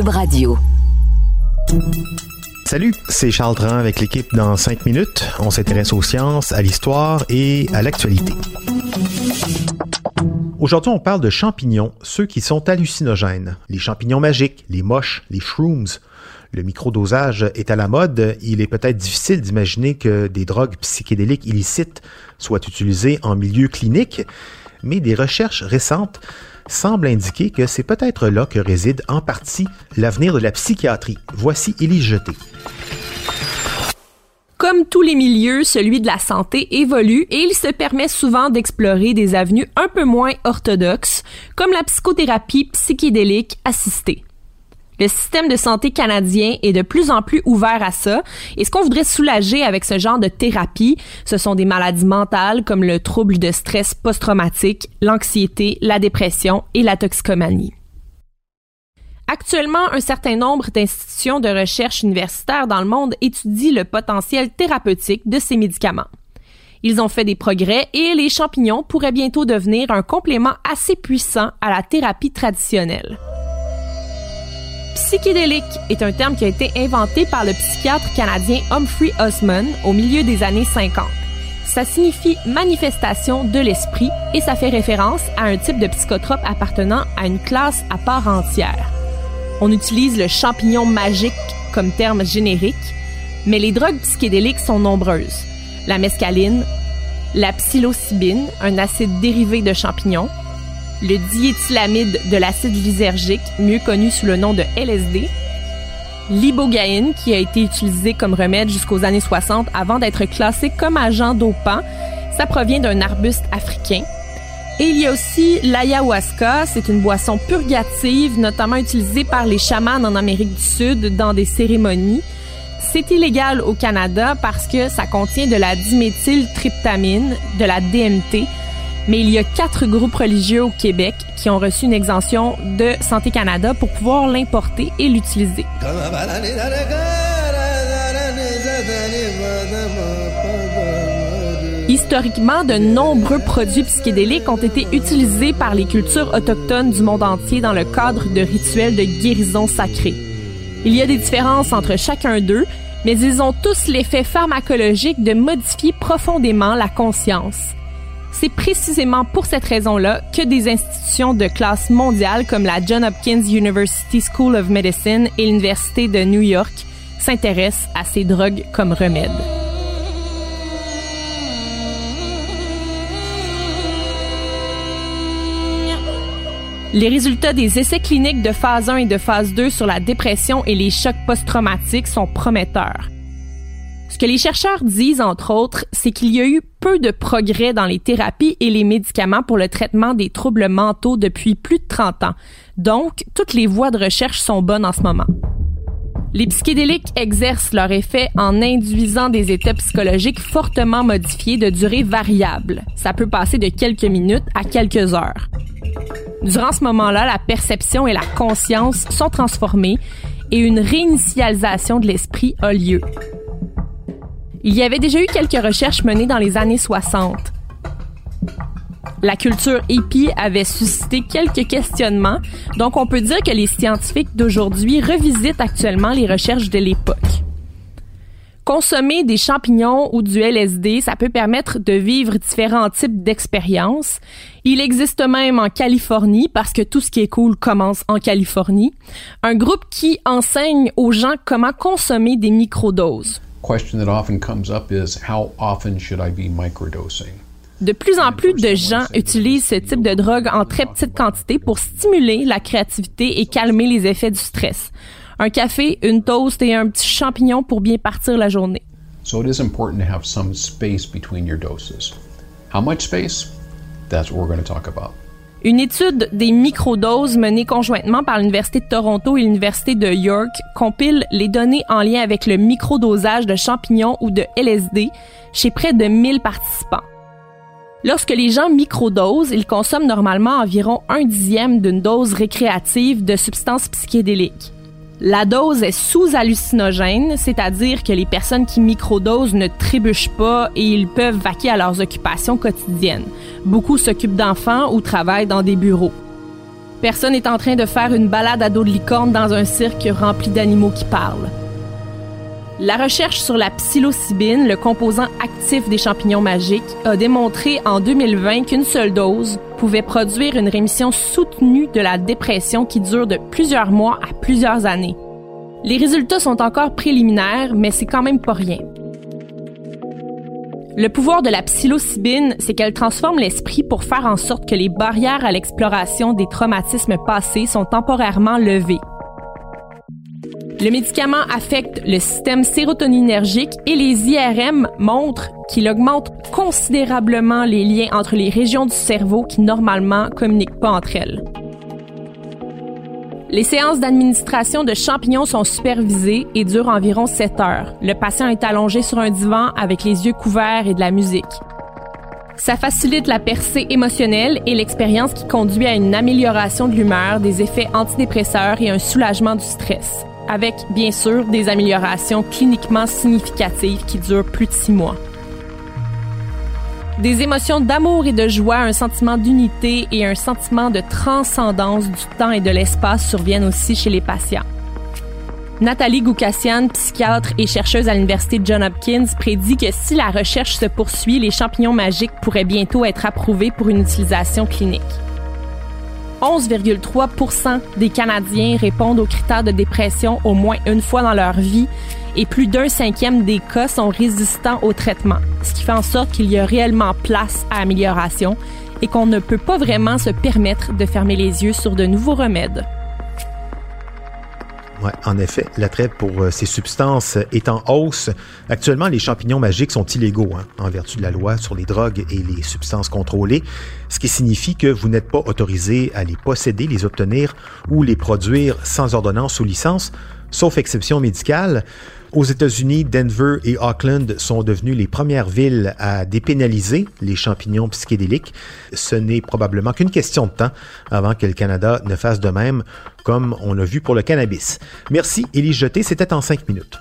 Radio. Salut, c'est Charles Tran avec l'équipe dans 5 minutes. On s'intéresse aux sciences, à l'histoire et à l'actualité. Aujourd'hui, on parle de champignons, ceux qui sont hallucinogènes. Les champignons magiques, les moches, les shrooms. Le microdosage est à la mode. Il est peut-être difficile d'imaginer que des drogues psychédéliques illicites soient utilisées en milieu clinique, mais des recherches récentes semble indiquer que c'est peut-être là que réside en partie l'avenir de la psychiatrie. Voici Élise Jeté. Comme tous les milieux, celui de la santé évolue et il se permet souvent d'explorer des avenues un peu moins orthodoxes, comme la psychothérapie psychédélique assistée. Le système de santé canadien est de plus en plus ouvert à ça. Et ce qu'on voudrait soulager avec ce genre de thérapie, ce sont des maladies mentales comme le trouble de stress post-traumatique, l'anxiété, la dépression et la toxicomanie. Actuellement, un certain nombre d'institutions de recherche universitaires dans le monde étudient le potentiel thérapeutique de ces médicaments. Ils ont fait des progrès et les champignons pourraient bientôt devenir un complément assez puissant à la thérapie traditionnelle. Psychédélique est un terme qui a été inventé par le psychiatre canadien Humphrey Osmond au milieu des années 50. Ça signifie manifestation de l'esprit et ça fait référence à un type de psychotrope appartenant à une classe à part entière. On utilise le champignon magique comme terme générique, mais les drogues psychédéliques sont nombreuses. La mescaline, la psilocybine, un acide dérivé de champignons, le diéthylamide de l'acide lysergique, mieux connu sous le nom de LSD, l'ibogaïne qui a été utilisé comme remède jusqu'aux années 60 avant d'être classé comme agent dopant. Ça provient d'un arbuste africain. Et il y a aussi l'ayahuasca, c'est une boisson purgative notamment utilisée par les chamans en Amérique du Sud dans des cérémonies. C'est illégal au Canada parce que ça contient de la diméthyltryptamine, de la DMT, mais il y a quatre groupes religieux au Québec qui ont reçu une exemption de Santé Canada pour pouvoir l'importer et l'utiliser. Historiquement, de nombreux produits psychédéliques ont été utilisés par les cultures autochtones du monde entier dans le cadre de rituels de guérison sacrée. Il y a des différences entre chacun d'eux, mais ils ont tous l'effet pharmacologique de modifier profondément la conscience. C'est précisément pour cette raison-là que des institutions de classe mondiale comme la John Hopkins University School of Medicine et l'Université de New York s'intéressent à ces drogues comme remède. Les résultats des essais cliniques de phase 1 et de phase 2 sur la dépression et les chocs post-traumatiques sont prometteurs. Que les chercheurs disent, entre autres, c'est qu'il y a eu peu de progrès dans les thérapies et les médicaments pour le traitement des troubles mentaux depuis plus de 30 ans. Donc, toutes les voies de recherche sont bonnes en ce moment. Les psychédéliques exercent leur effet en induisant des états psychologiques fortement modifiés de durée variable. Ça peut passer de quelques minutes à quelques heures. Durant ce moment-là, la perception et la conscience sont transformées et une réinitialisation de l'esprit a lieu. Il y avait déjà eu quelques recherches menées dans les années 60. La culture hippie avait suscité quelques questionnements, donc on peut dire que les scientifiques d'aujourd'hui revisitent actuellement les recherches de l'époque. Consommer des champignons ou du LSD, ça peut permettre de vivre différents types d'expériences. Il existe même en Californie, parce que tout ce qui est cool commence en Californie, un groupe qui enseigne aux gens comment consommer des microdoses. De plus en plus de gens utilisent ce type de drogue en très petite quantité pour stimuler la créativité et calmer les effets du stress. Un café, une toast et un petit champignon pour bien partir la journée. So it is important to have some space between your doses. How much space? That's what we're going to talk about. Une étude des microdoses menée conjointement par l'Université de Toronto et l'Université de York compile les données en lien avec le microdosage de champignons ou de LSD chez près de 1000 participants. Lorsque les gens microdosent, ils consomment normalement environ un dixième d'une dose récréative de substances psychédéliques. La dose est sous-hallucinogène, c'est-à-dire que les personnes qui microdosent ne trébuchent pas et ils peuvent vaquer à leurs occupations quotidiennes. Beaucoup s'occupent d'enfants ou travaillent dans des bureaux. Personne n'est en train de faire une balade à dos de licorne dans un cirque rempli d'animaux qui parlent. La recherche sur la psilocybine, le composant actif des champignons magiques, a démontré en 2020 qu'une seule dose pouvait produire une rémission soutenue de la dépression qui dure de plusieurs mois à plusieurs années. Les résultats sont encore préliminaires, mais c'est quand même pas rien. Le pouvoir de la psilocybine, c'est qu'elle transforme l'esprit pour faire en sorte que les barrières à l'exploration des traumatismes passés sont temporairement levées. Le médicament affecte le système sérotoninergique et les IRM montrent qu'il augmente considérablement les liens entre les régions du cerveau qui normalement communiquent pas entre elles. Les séances d'administration de champignons sont supervisées et durent environ 7 heures. Le patient est allongé sur un divan avec les yeux couverts et de la musique. Ça facilite la percée émotionnelle et l'expérience qui conduit à une amélioration de l'humeur, des effets antidépresseurs et un soulagement du stress avec bien sûr des améliorations cliniquement significatives qui durent plus de six mois. Des émotions d'amour et de joie, un sentiment d'unité et un sentiment de transcendance du temps et de l'espace surviennent aussi chez les patients. Nathalie Goukassian, psychiatre et chercheuse à l'Université John Hopkins, prédit que si la recherche se poursuit, les champignons magiques pourraient bientôt être approuvés pour une utilisation clinique. 11,3% des Canadiens répondent aux critères de dépression au moins une fois dans leur vie et plus d'un cinquième des cas sont résistants au traitement, ce qui fait en sorte qu'il y a réellement place à amélioration et qu'on ne peut pas vraiment se permettre de fermer les yeux sur de nouveaux remèdes. En effet, l'attrait pour euh, ces substances est en hausse. Actuellement, les champignons magiques sont illégaux hein, en vertu de la loi sur les drogues et les substances contrôlées, ce qui signifie que vous n'êtes pas autorisé à les posséder, les obtenir ou les produire sans ordonnance ou licence, sauf exception médicale. Aux États-Unis, Denver et Auckland sont devenues les premières villes à dépénaliser les champignons psychédéliques. Ce n'est probablement qu'une question de temps avant que le Canada ne fasse de même, comme on l'a vu pour le cannabis. Merci, Élie Jeté, c'était en cinq minutes.